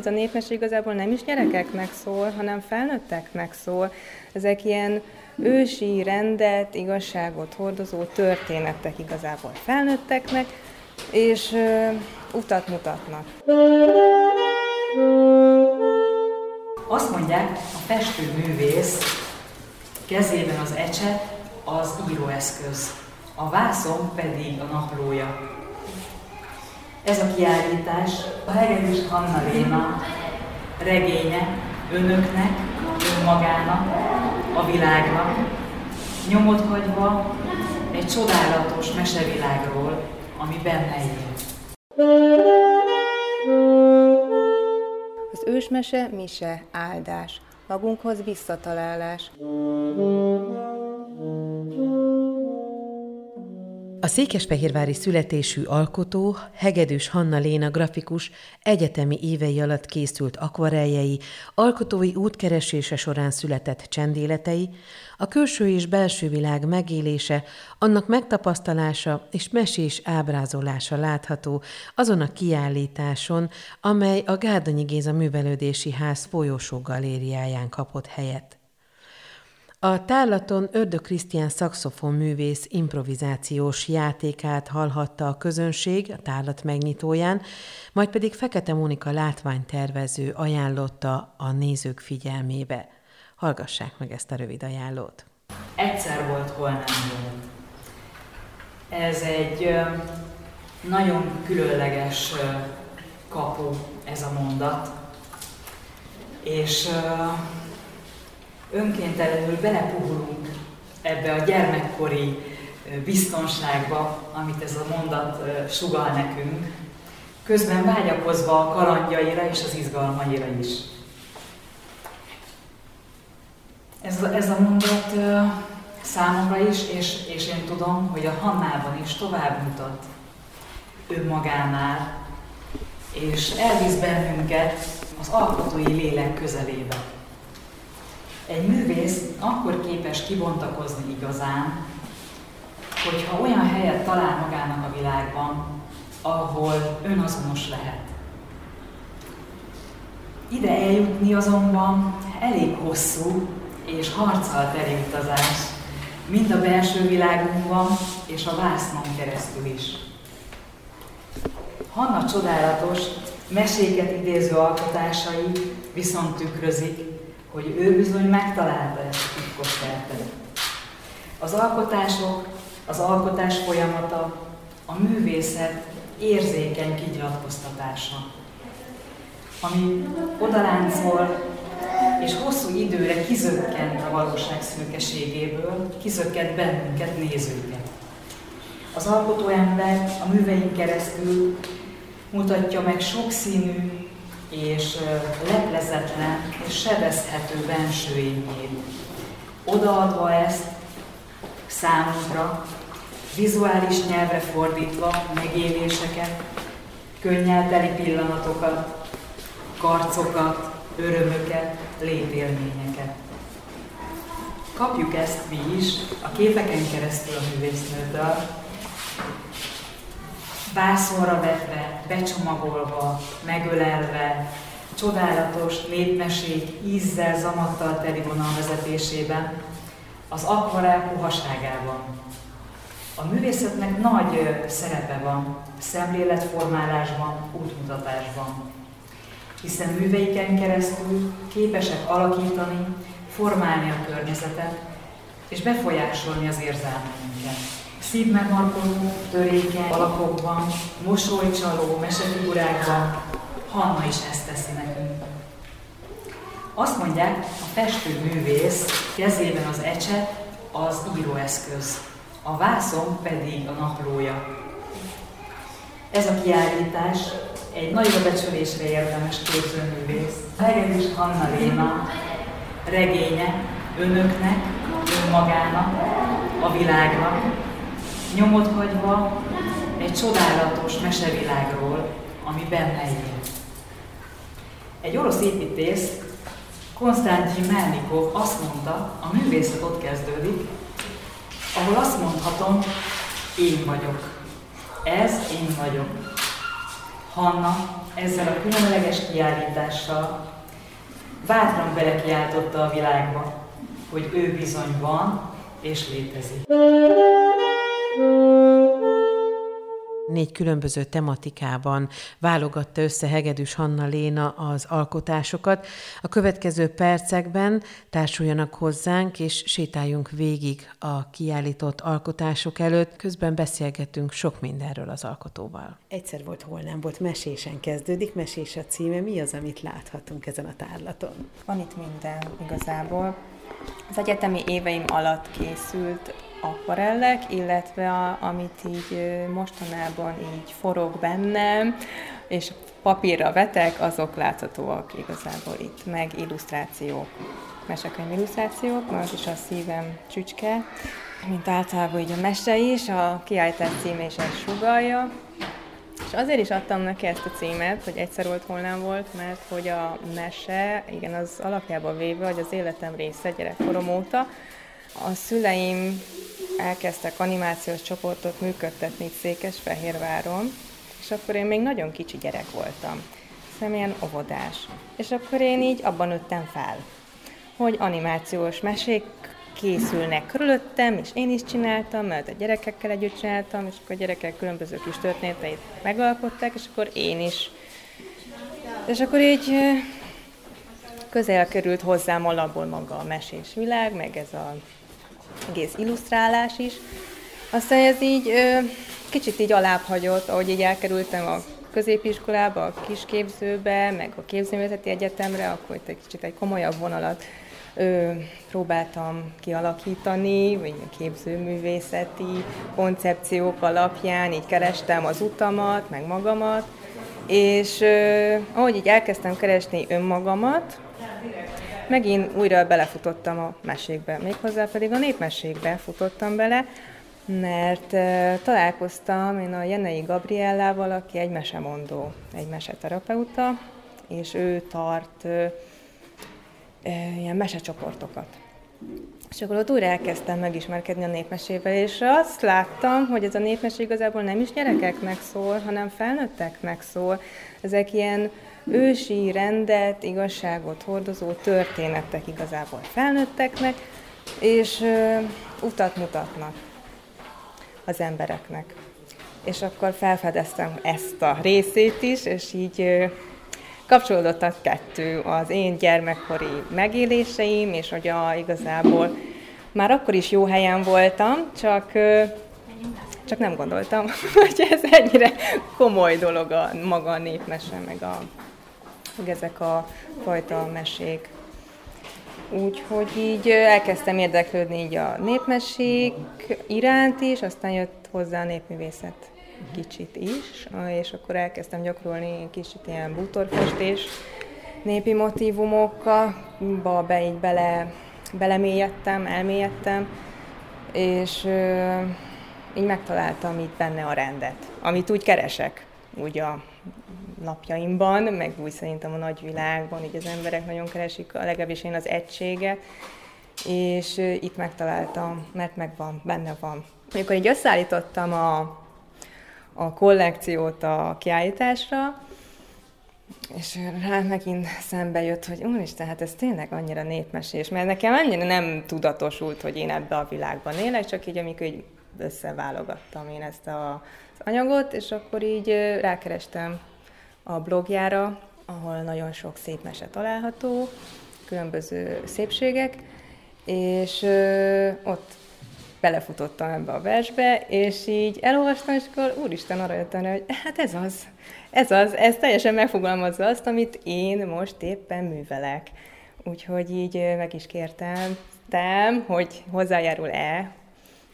Ez a népmese igazából nem is gyerekeknek szól, hanem felnőtteknek szól. Ezek ilyen ősi rendet, igazságot hordozó történetek igazából felnőtteknek, és ö, utat mutatnak. Azt mondják, a festőművész kezében az ecset az íróeszköz, a vászon pedig a naplója. Ez a kiállítás a Hegedűs Hanna Léna regénye önöknek, önmagának, a világnak, nyomot hagyva egy csodálatos mesevilágról, ami benne él. Az ősmese, mise, áldás, magunkhoz visszatalálás. A székesfehérvári születésű alkotó, Hegedűs Hanna Léna grafikus egyetemi évei alatt készült akvareljei, alkotói útkeresése során született csendéletei, a külső és belső világ megélése, annak megtapasztalása és mesés ábrázolása látható azon a kiállításon, amely a Gárdonyi Géza Művelődési Ház folyosó galériáján kapott helyet. A tárlaton Ördög Krisztián szakszofon művész improvizációs játékát hallhatta a közönség a tárlat megnyitóján, majd pedig Fekete Mónika látványtervező ajánlotta a nézők figyelmébe. Hallgassák meg ezt a rövid ajánlót. Egyszer volt, hol nem volt. Ez egy nagyon különleges kapu ez a mondat, és önkéntelenül belepuhulunk ebbe a gyermekkori biztonságba, amit ez a mondat sugal nekünk, közben vágyakozva a kalandjaira és az izgalmaira is. Ez, ez a mondat számomra is, és, és én tudom, hogy a Hannában is tovább mutat önmagánál, és elvisz bennünket az alkotói lélek közelébe. Egy művész akkor képes kibontakozni igazán, hogyha olyan helyet talál magának a világban, ahol önazonos lehet. Ide eljutni azonban elég hosszú és harccal teli utazás, mind a belső világunkban és a vásznon keresztül is. Hanna csodálatos, meséket idéző alkotásai viszont tükrözik hogy ő bizony megtalálta ezt a titkos tervet. Az alkotások, az alkotás folyamata, a művészet érzékeny kinyilatkoztatása, ami odaláncol, és hosszú időre kizökkent a valóság szürkeségéből, kizökkent bennünket, nézőket. Az alkotó ember a műveink keresztül mutatja meg sokszínű, és leplezetlen és sebezhető bensőényét. Odaadva ezt számunkra, vizuális nyelvre fordítva megéléseket, könnyelteli pillanatokat, karcokat, örömöket, létélményeket. Kapjuk ezt mi is a képeken keresztül a művésznőtől, vászonra vetve, becsomagolva, megölelve, csodálatos népmesék ízzel, zamattal teli vonal vezetésében, az akvarel puhaságában. A művészetnek nagy szerepe van szemléletformálásban, útmutatásban, hiszen műveiken keresztül képesek alakítani, formálni a környezetet és befolyásolni az érzelmeinket szívmegmarkoló, törékeny alakokban, mosolycsaló mesefigurákban, Hanna is ezt teszi nekünk. Azt mondják, a festőművész kezében az ecset az íróeszköz, a vászon pedig a naplója. Ez a kiállítás egy nagyobb becsülésre érdemes képzőművész. Hegedűs Hanna Léna regénye önöknek, önmagának, a világnak, nyomot hagyva egy csodálatos mesevilágról, ami benne él. Egy orosz építész, Konstantin Melnikov azt mondta, a művészet ott kezdődik, ahol azt mondhatom, én vagyok. Ez én vagyok. Hanna ezzel a különleges kiállítással bátran belekiáltotta a világba, hogy ő bizony van és létezik. Négy különböző tematikában válogatta össze Hegedűs Hanna Léna az alkotásokat. A következő percekben társuljanak hozzánk, és sétáljunk végig a kiállított alkotások előtt. Közben beszélgetünk sok mindenről az alkotóval. Egyszer volt, hol nem volt, mesésen kezdődik, mesés a címe. Mi az, amit láthatunk ezen a tárlaton? Van itt minden igazából. Az egyetemi éveim alatt készült akvarellek, illetve a, amit így mostanában így forog bennem, és papírra vetek, azok láthatóak igazából itt, meg illusztrációk, mesekönyv illusztrációk, az is a szívem csücske, mint általában így a mese is, a kiállítás címe is ezt sugalja, és azért is adtam neki ezt a címet, hogy egyszer volt, hol nem volt, mert hogy a mese, igen, az alapjában véve, hogy az életem része gyerekkorom óta, a szüleim elkezdtek animációs csoportot működtetni Székesfehérváron, és akkor én még nagyon kicsi gyerek voltam. Szerintem ilyen óvodás. És akkor én így abban nőttem fel, hogy animációs mesék készülnek körülöttem, és én is csináltam, mert a gyerekekkel együtt csináltam, és akkor a gyerekek különböző kis történeteit megalkották, és akkor én is. És akkor így közel került hozzám alapból maga a mesés világ, meg ez a egész illusztrálás is. Aztán ez így kicsit így alább hagyott, ahogy így elkerültem a középiskolába, a kisképzőbe, meg a képzőművészeti egyetemre, akkor egy kicsit egy komolyabb vonalat ö, próbáltam kialakítani, vagy a képzőművészeti koncepciók alapján így kerestem az utamat, meg magamat, és ö, ahogy így elkezdtem keresni önmagamat, megint újra belefutottam a mesékbe, méghozzá pedig a népmesékbe futottam bele, mert találkoztam én a Jenei Gabriellával, aki egy mesemondó, egy meseterapeuta, és ő tart ilyen mesecsoportokat. És akkor ott újra elkezdtem megismerkedni a népmesével, és azt láttam, hogy ez a népmesé igazából nem is gyerekeknek szól, hanem felnőtteknek szól. Ezek ilyen ősi rendet, igazságot hordozó történetek igazából felnőtteknek, és ö, utat mutatnak az embereknek. És akkor felfedeztem ezt a részét is, és így ö, kapcsolódott a kettő, az én gyermekkori megéléseim, és hogy a, igazából már akkor is jó helyen voltam, csak csak nem gondoltam, hogy ez ennyire komoly dolog a maga a népmese, meg a meg ezek a fajta mesék. Úgyhogy így elkezdtem érdeklődni így a népmesék iránt is, aztán jött hozzá a népművészet kicsit is, és akkor elkezdtem gyakorolni kicsit ilyen bútorfestés, népi motivumokkal, be így bele, belemélyedtem, elmélyedtem, és így megtaláltam itt benne a rendet, amit úgy keresek, úgy a napjaimban, meg úgy szerintem a nagyvilágban, így az emberek nagyon keresik, legalábbis én az egységet, és itt megtaláltam, mert megvan, benne van. Amikor így összeállítottam a, a kollekciót a kiállításra, és rá megint szembe jött, hogy úristen, hát ez tényleg annyira népmesés, mert nekem annyira nem tudatosult, hogy én ebbe a világban élek, csak így amikor így összeválogattam én ezt a, az anyagot, és akkor így rákerestem a blogjára, ahol nagyon sok szép mese található, különböző szépségek, és ö, ott belefutottam ebbe a versbe, és így elolvastam, és akkor úristen arra jöttem, hogy hát ez az, ez az, ez teljesen megfogalmazza azt, amit én most éppen művelek. Úgyhogy így meg is kértem, tém, hogy hozzájárul-e,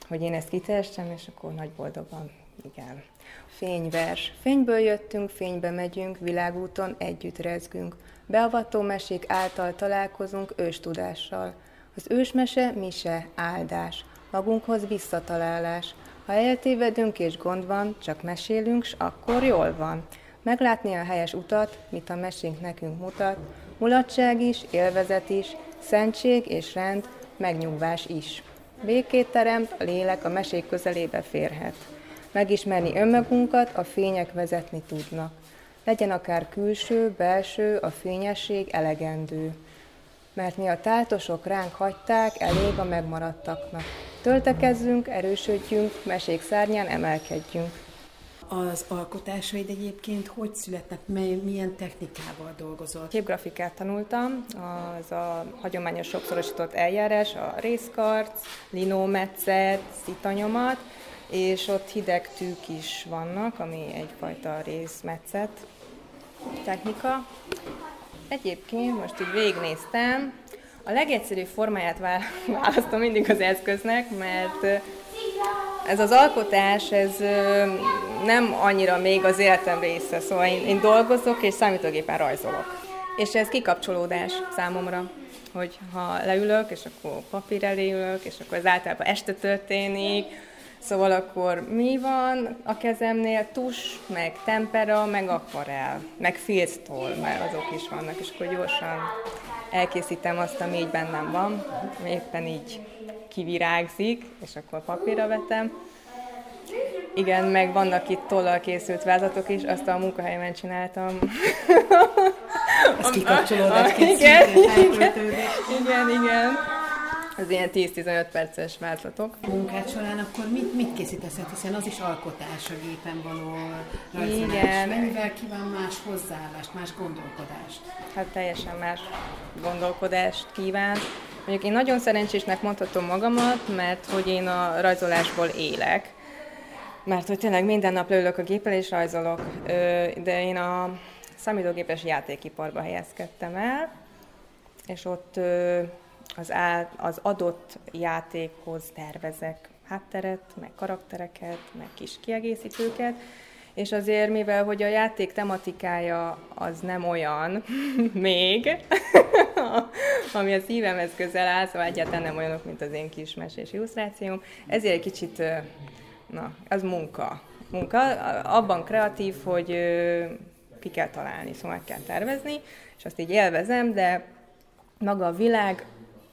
hogy én ezt kitessem, és akkor nagy boldogan, igen. Fényvers. Fényből jöttünk, fénybe megyünk, világúton együtt rezgünk. Beavató mesék által találkozunk őstudással. Az ősmese, mise, áldás. Magunkhoz visszatalálás. Ha eltévedünk és gond van, csak mesélünk, s akkor jól van. Meglátni a helyes utat, mit a mesénk nekünk mutat, mulatság is, élvezet is, szentség és rend, megnyugvás is. Békét teremt, a lélek a mesék közelébe férhet. Megismerni önmagunkat, a fények vezetni tudnak. Legyen akár külső, belső, a fényesség elegendő. Mert mi a táltosok ránk hagyták, elég a megmaradtaknak. Töltekezzünk, erősödjünk, mesék szárnyán emelkedjünk. Az alkotásaid egyébként hogy születnek, milyen technikával dolgozol? Képgrafikát tanultam, az a hagyományos sokszorosított eljárás, a részkarc, linómetszet, szitanyomat, és ott hideg tűk is vannak, ami egyfajta részmetszet technika. Egyébként most így végignéztem, a legegyszerűbb formáját választom mindig az eszköznek, mert ez az alkotás, ez nem annyira még az életem része, szóval én, én dolgozok és számítógépen rajzolok. És ez kikapcsolódás számomra, hogy ha leülök, és akkor papír elé ülök, és akkor ez általában este történik, Szóval akkor mi van a kezemnél? Tus, meg tempera, meg akvarel, meg filctól, mert azok is vannak, és akkor gyorsan elkészítem azt, ami így bennem van, éppen így kivirágzik, és akkor papírra vetem. Igen, meg vannak itt tollal készült vázatok is, azt a munkahelyemen csináltam. Ez kikapcsolódás igen, igen, igen, igen. Az ilyen 10-15 perces vázlatok. A munkád során akkor mit, mit készítesz, hiszen az is alkotás a gépen való rajzolás. Igen. Mennyivel kíván más hozzáállást, más gondolkodást? Hát teljesen más gondolkodást kíván. Mondjuk én nagyon szerencsésnek mondhatom magamat, mert hogy én a rajzolásból élek. Mert hogy tényleg minden nap leülök a géppel és rajzolok. De én a számítógépes játékiparba helyezkedtem el, és ott az, á, az adott játékhoz tervezek hátteret, meg karaktereket, meg kis kiegészítőket, és azért, mivel hogy a játék tematikája az nem olyan még, ami a szívemhez közel áll, szóval egyáltalán nem olyanok, mint az én kis mesés illusztrációm, ezért egy kicsit, na, az munka. Munka, abban kreatív, hogy ki kell találni, szóval meg kell tervezni, és azt így élvezem, de maga a világ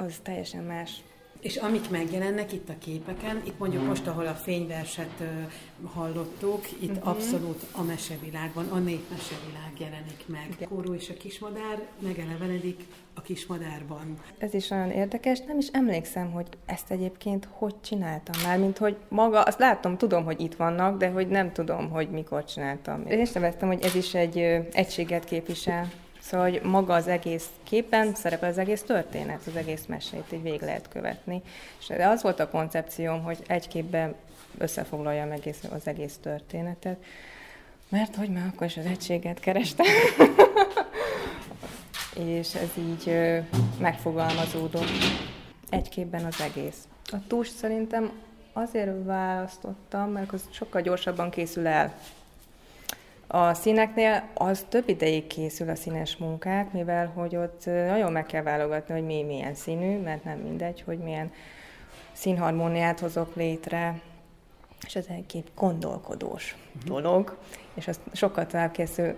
az teljesen más. És amik megjelennek itt a képeken, itt mondjuk most, ahol a fényverset uh, hallottuk, itt uh-huh. abszolút a mesevilágban, a népmesevilág jelenik meg. Kóró és a kismadár megelevenedik a kismadárban. Ez is olyan érdekes, nem is emlékszem, hogy ezt egyébként hogy csináltam már, mint hogy maga, azt látom, tudom, hogy itt vannak, de hogy nem tudom, hogy mikor csináltam. Én is hogy ez is egy egységet képvisel Szóval, hogy maga az egész képen szerepel az egész történet, az egész mesét így végig lehet követni. És az volt a koncepcióm, hogy egy képben összefoglaljam egész, az egész történetet, mert hogy már akkor is az egységet kerestem. és ez így megfogalmazódott egy képben az egész. A túls szerintem azért választottam, mert az sokkal gyorsabban készül el. A színeknél az több ideig készül a színes munkák, mivel hogy ott nagyon meg kell válogatni, hogy mi milyen színű, mert nem mindegy, hogy milyen színharmóniát hozok létre, és ez egy két gondolkodós uh-huh. dolog, és azt sokkal tovább készül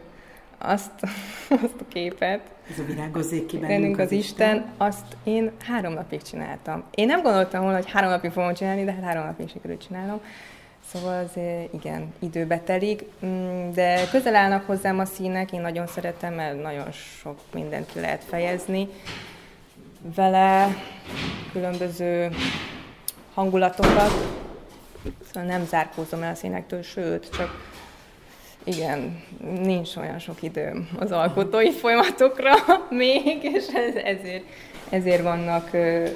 azt, azt a képet. Ez a virágozzék ki bennünk az, az Isten. Isten. Azt én három napig csináltam. Én nem gondoltam volna, hogy három napig fogom csinálni, de hát három napig sikerült csinálnom. Szóval az igen, időbe telik, mm, de közel állnak hozzám a színek, én nagyon szeretem, mert nagyon sok mindent ki lehet fejezni. Vele, különböző hangulatokat, szóval nem zárkózom el a színektől, sőt, csak igen, nincs olyan sok időm az alkotói folyamatokra még, és ez, ezért ezért vannak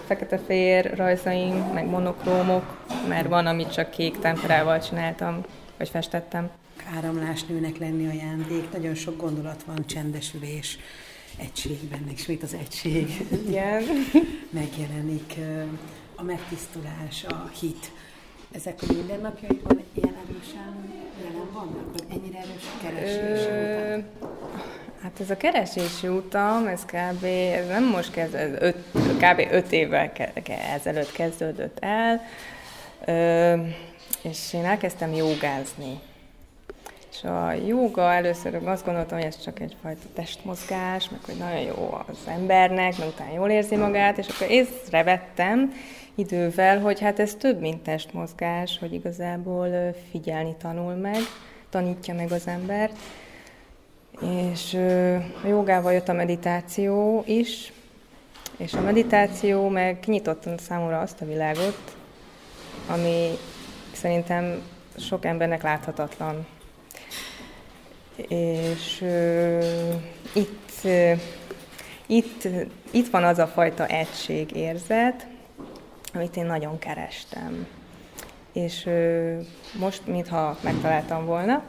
fekete-fehér rajzaim, meg monokrómok, mert van, amit csak kék temperával csináltam, vagy festettem. Áramlás nőnek lenni ajándék, nagyon sok gondolat van, csendesülés, egységben, és mit az egység. Igen. Megjelenik a megtisztulás, a hit. Ezek a mindennapjaikban ilyen erősen jelen vannak, vagy ennyire erős keresés? Ö, Hát ez a keresési utam, ez kb. Ez nem most kezdődött, öt, kb. öt évvel ezelőtt kezdődött el, és én elkezdtem jogázni. És a joga először azt gondoltam, hogy ez csak egyfajta testmozgás, meg hogy nagyon jó az embernek, meg utána jól érzi magát, és akkor észrevettem idővel, hogy hát ez több, mint testmozgás, hogy igazából figyelni tanul meg, tanítja meg az embert, És a jogával jött a meditáció is, és a meditáció meg kinyitotta számomra azt a világot, ami szerintem sok embernek láthatatlan. És uh, itt, uh, itt, itt van az a fajta egységérzet, amit én nagyon kerestem. És uh, most, mintha megtaláltam volna,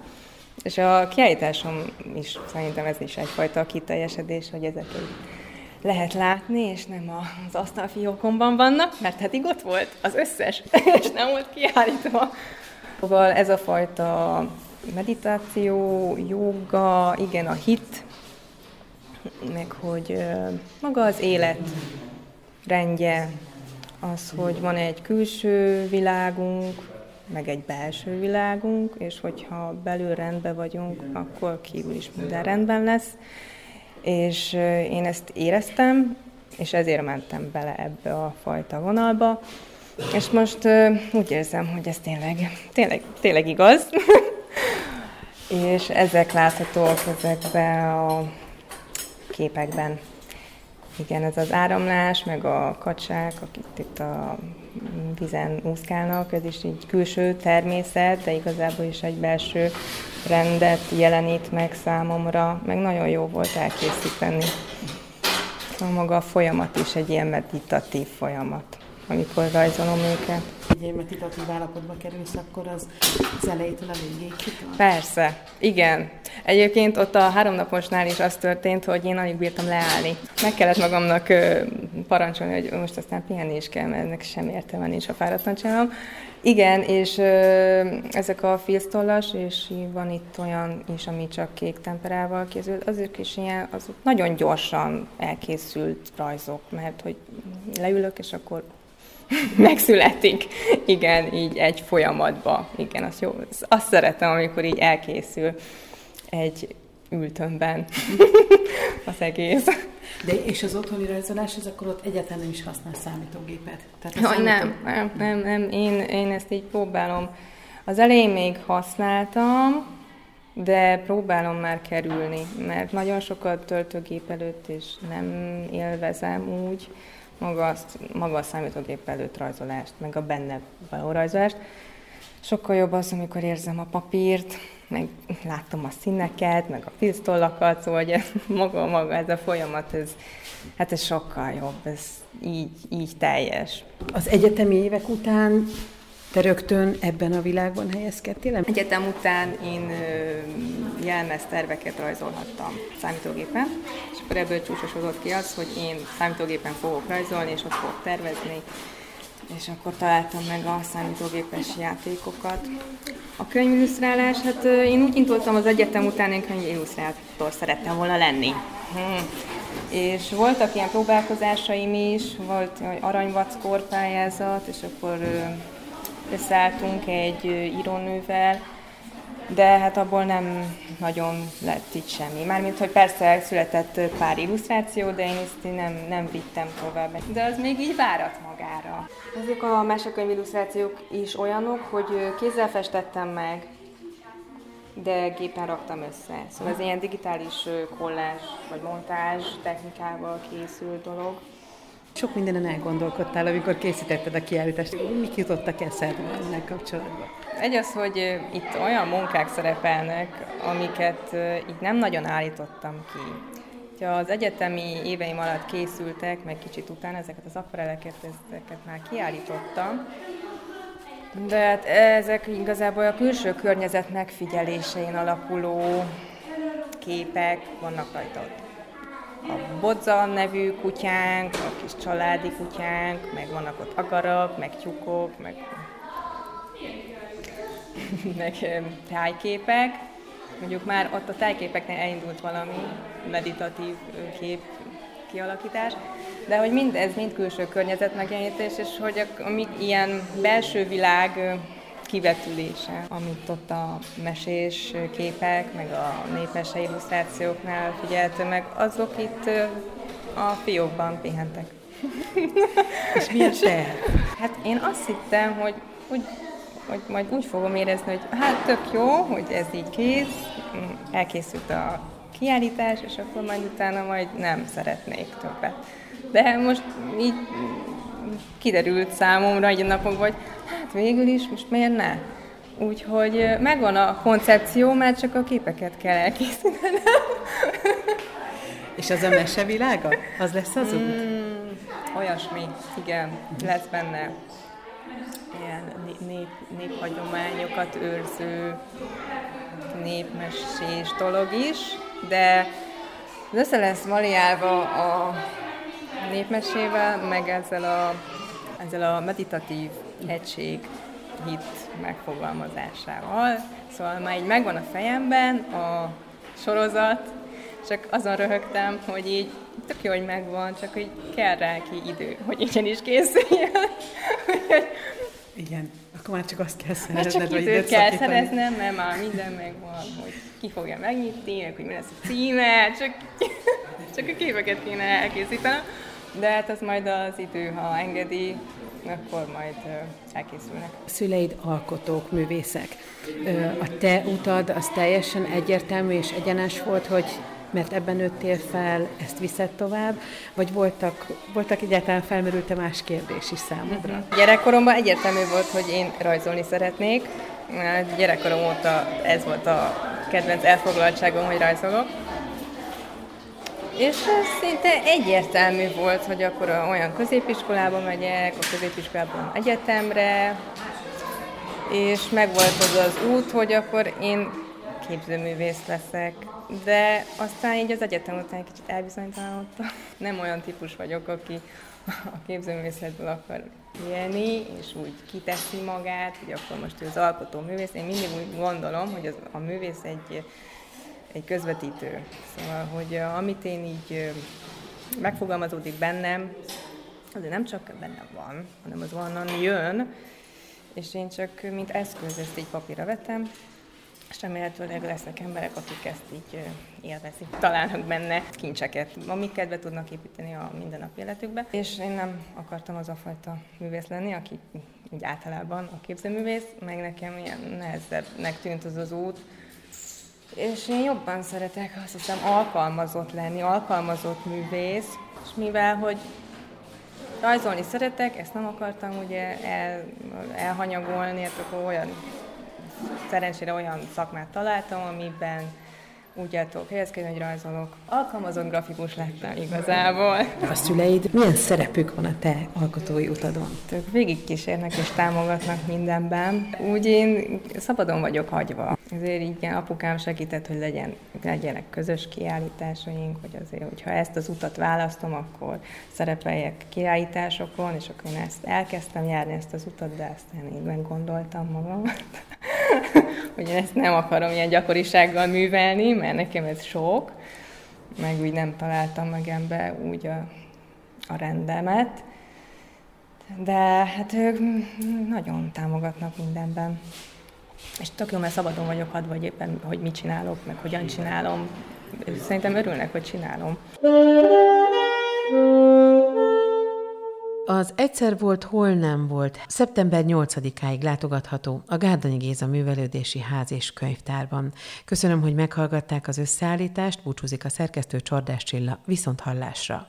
és a kiállításom is szerintem ez is egyfajta kiteljesedés, hogy ezeket lehet látni, és nem az asztalfiókomban vannak, mert eddig ott volt az összes, és nem volt kiállítva. Szóval ez a fajta meditáció, joga, igen, a hit, meg hogy maga az élet rendje, az, hogy van egy külső világunk, meg egy belső világunk, és hogyha belül rendben vagyunk, akkor kívül is minden rendben lesz. És én ezt éreztem, és ezért mentem bele ebbe a fajta vonalba. És most úgy érzem, hogy ez tényleg, tényleg, tényleg igaz. és ezek láthatóak ezekben a képekben. Igen, ez az áramlás, meg a kacsák, akik itt a vízen úszkálnak, ez is így külső természet, de igazából is egy belső rendet jelenít meg számomra, meg nagyon jó volt elkészíteni. Szóval maga a folyamat is egy ilyen meditatív folyamat amikor rajzolom őket. Egy ilyen meditatív állapotba kerülsz, akkor az, az elejétől a végéig? Persze, igen. Egyébként ott a háromnaposnál is az történt, hogy én alig bírtam leállni. Meg kellett magamnak parancsolni, hogy most aztán pihenni is kell, mert ennek sem értelme nincs, a fáradtan csinálom. Igen, és ö, ezek a filztollas, és van itt olyan is, ami csak kék temperával készült, azok is ilyen, azok nagyon gyorsan elkészült rajzok, mert hogy leülök, és akkor megszületik. Igen, így egy folyamatba. Igen, azt, jó, azt szeretem, amikor így elkészül egy ültömben az egész. De és az otthoni rajzolás, az akkor ott egyáltalán nem is használ számítógépet? Tehát Jaj, nem, nem, nem, nem, én, én ezt így próbálom. Az elején még használtam, de próbálom már kerülni, mert nagyon sokat töltőgép előtt, és nem élvezem úgy maga, azt, maga a számítógép előtt rajzolást, meg a benne való rajzolást. Sokkal jobb az, amikor érzem a papírt, meg látom a színeket, meg a filztollakat, szóval hogy ez, maga, maga ez a folyamat, ez, hát ez sokkal jobb, ez így, így teljes. Az egyetemi évek után te rögtön ebben a világban helyezkedtél? Egyetem után én jelmezterveket rajzolhattam számítógépen, és akkor ebből csúcsosodott ki az, hogy én számítógépen fogok rajzolni, és ott fogok tervezni, és akkor találtam meg a számítógépes játékokat. A könyvillusztrálás, hát én úgy indultam az egyetem után, én könyvillusztrátor szerettem volna lenni. Hmm. És voltak ilyen próbálkozásaim is, volt aranyvackor pályázat, és akkor összeálltunk egy írónővel, de hát abból nem nagyon lett itt semmi. Mármint, hogy persze született pár illusztráció, de én ezt nem, nem vittem tovább. De az még így várat magára. Ezek a mesekönyv illusztrációk is olyanok, hogy kézzel festettem meg, de gépen raktam össze. Szóval ez ilyen digitális kollás vagy montázs technikával készült dolog. Sok mindenen elgondolkodtál, amikor készítetted a kiállítást. Mik jutottak eszedbe ennek kapcsolatban? Egy az, hogy itt olyan munkák szerepelnek, amiket így nem nagyon állítottam ki. Ha az egyetemi éveim alatt készültek, meg kicsit utána ezeket az akvareleket, ezeket már kiállítottam, de hát ezek igazából a külső környezet megfigyelésein alapuló képek vannak rajta ott a Bodza nevű kutyánk, a kis családi kutyánk, meg vannak ott agarak, meg tyúkok, meg, meg tájképek. Mondjuk már ott a tájképeknél elindult valami meditatív kép kialakítás, de hogy mind, ez mind külső környezet megjelenítés, és hogy a, amik ilyen belső világ kivetülése, amit ott a mesés képek, meg a népes illusztrációknál figyeltem meg, azok itt a fiókban pihentek. És milyen te? Hát én azt hittem, hogy, hogy, hogy majd úgy fogom érezni, hogy hát tök jó, hogy ez így kész, elkészült a kiállítás, és akkor majd utána majd nem szeretnék többet. De most így kiderült számomra egy napon, hogy hát végül is most miért ne? Úgyhogy megvan a koncepció, már csak a képeket kell elkészítenem. És az a mesevilága? Az lesz az út? Mm, olyasmi, igen, lesz benne ilyen nép, néphagyományokat őrző népmesés dolog is, de össze lesz variálva a népmesével, meg ezzel a, ezzel a meditatív egység hit megfogalmazásával. Szóval már így megvan a fejemben a sorozat, csak azon röhögtem, hogy így tök jó, hogy megvan, csak hogy kell rá ki idő, hogy igenis készüljön. Igen, akkor már csak azt kell szerezned, hogy időt kell szakítani. szereznem, mert már minden megvan, hogy ki fogja megnyitni, hogy mi lesz a címe, csak, csak a képeket kéne elkészítenem. De hát az majd az idő, ha engedi, akkor majd elkészülnek. A szüleid alkotók, művészek. A te utad az teljesen egyértelmű és egyenes volt, hogy mert ebben nőttél fel, ezt viszed tovább, vagy voltak, voltak egyáltalán felmerült-e más kérdés is számodra? Uh-huh. Gyerekkoromban egyértelmű volt, hogy én rajzolni szeretnék. Gyerekkorom óta ez volt a kedvenc elfoglaltságom, hogy rajzolok. És ez szinte egyértelmű volt, hogy akkor olyan középiskolába megyek, a középiskolában egyetemre, és megvolt az az út, hogy akkor én képzőművész leszek. De aztán így az egyetem után kicsit elbizonytalanodtam. Nem olyan típus vagyok, aki a képzőművészetből akar élni, és úgy kiteszi magát, hogy akkor most ő az alkotó művész. Én mindig úgy gondolom, hogy az, a művész egy egy közvetítő. Szóval, hogy amit én így megfogalmazódik bennem, azért nem csak bennem van, hanem az onnan jön, és én csak mint eszköz ezt így papírra vetem, és remélhetőleg lesznek emberek, akik ezt így élvezik, találnak benne kincseket, amik kedvet tudnak építeni a mindennapi életükbe. És én nem akartam az a fajta művész lenni, aki így általában a képzőművész, meg nekem ilyen nehezebbnek tűnt az az út, és én jobban szeretek azt hiszem alkalmazott lenni, alkalmazott művész, és mivel, hogy rajzolni szeretek, ezt nem akartam ugye el, elhanyagolni, hát akkor olyan, szerencsére olyan szakmát találtam, amiben úgy el tudok helyezkedni, hogy rajzolok. Alkalmazott grafikus lettem igazából. A szüleid milyen szerepük van a te alkotói utadon? Ők végigkísérnek és támogatnak mindenben. Úgy én szabadon vagyok hagyva. Ezért igen, apukám segített, hogy legyen, legyenek közös kiállításaink, hogy azért, hogyha ezt az utat választom, akkor szerepeljek kiállításokon, és akkor én ezt elkezdtem járni ezt az utat, de aztán én meggondoltam magam, hogy ezt nem akarom ilyen gyakorisággal művelni, mert nekem ez sok, meg úgy nem találtam meg ebbe úgy a, a rendemet. De hát ők nagyon támogatnak mindenben. És tök jó, mert szabadon vagyok hadva, vagy éppen, hogy mit csinálok, meg hogyan csinálom. Szerintem örülnek, hogy csinálom. Az Egyszer volt, hol nem volt. Szeptember 8-áig látogatható a Gárdonyi Géza Művelődési Ház és Könyvtárban. Köszönöm, hogy meghallgatták az összeállítást, búcsúzik a szerkesztő Csordás Csilla, viszont hallásra.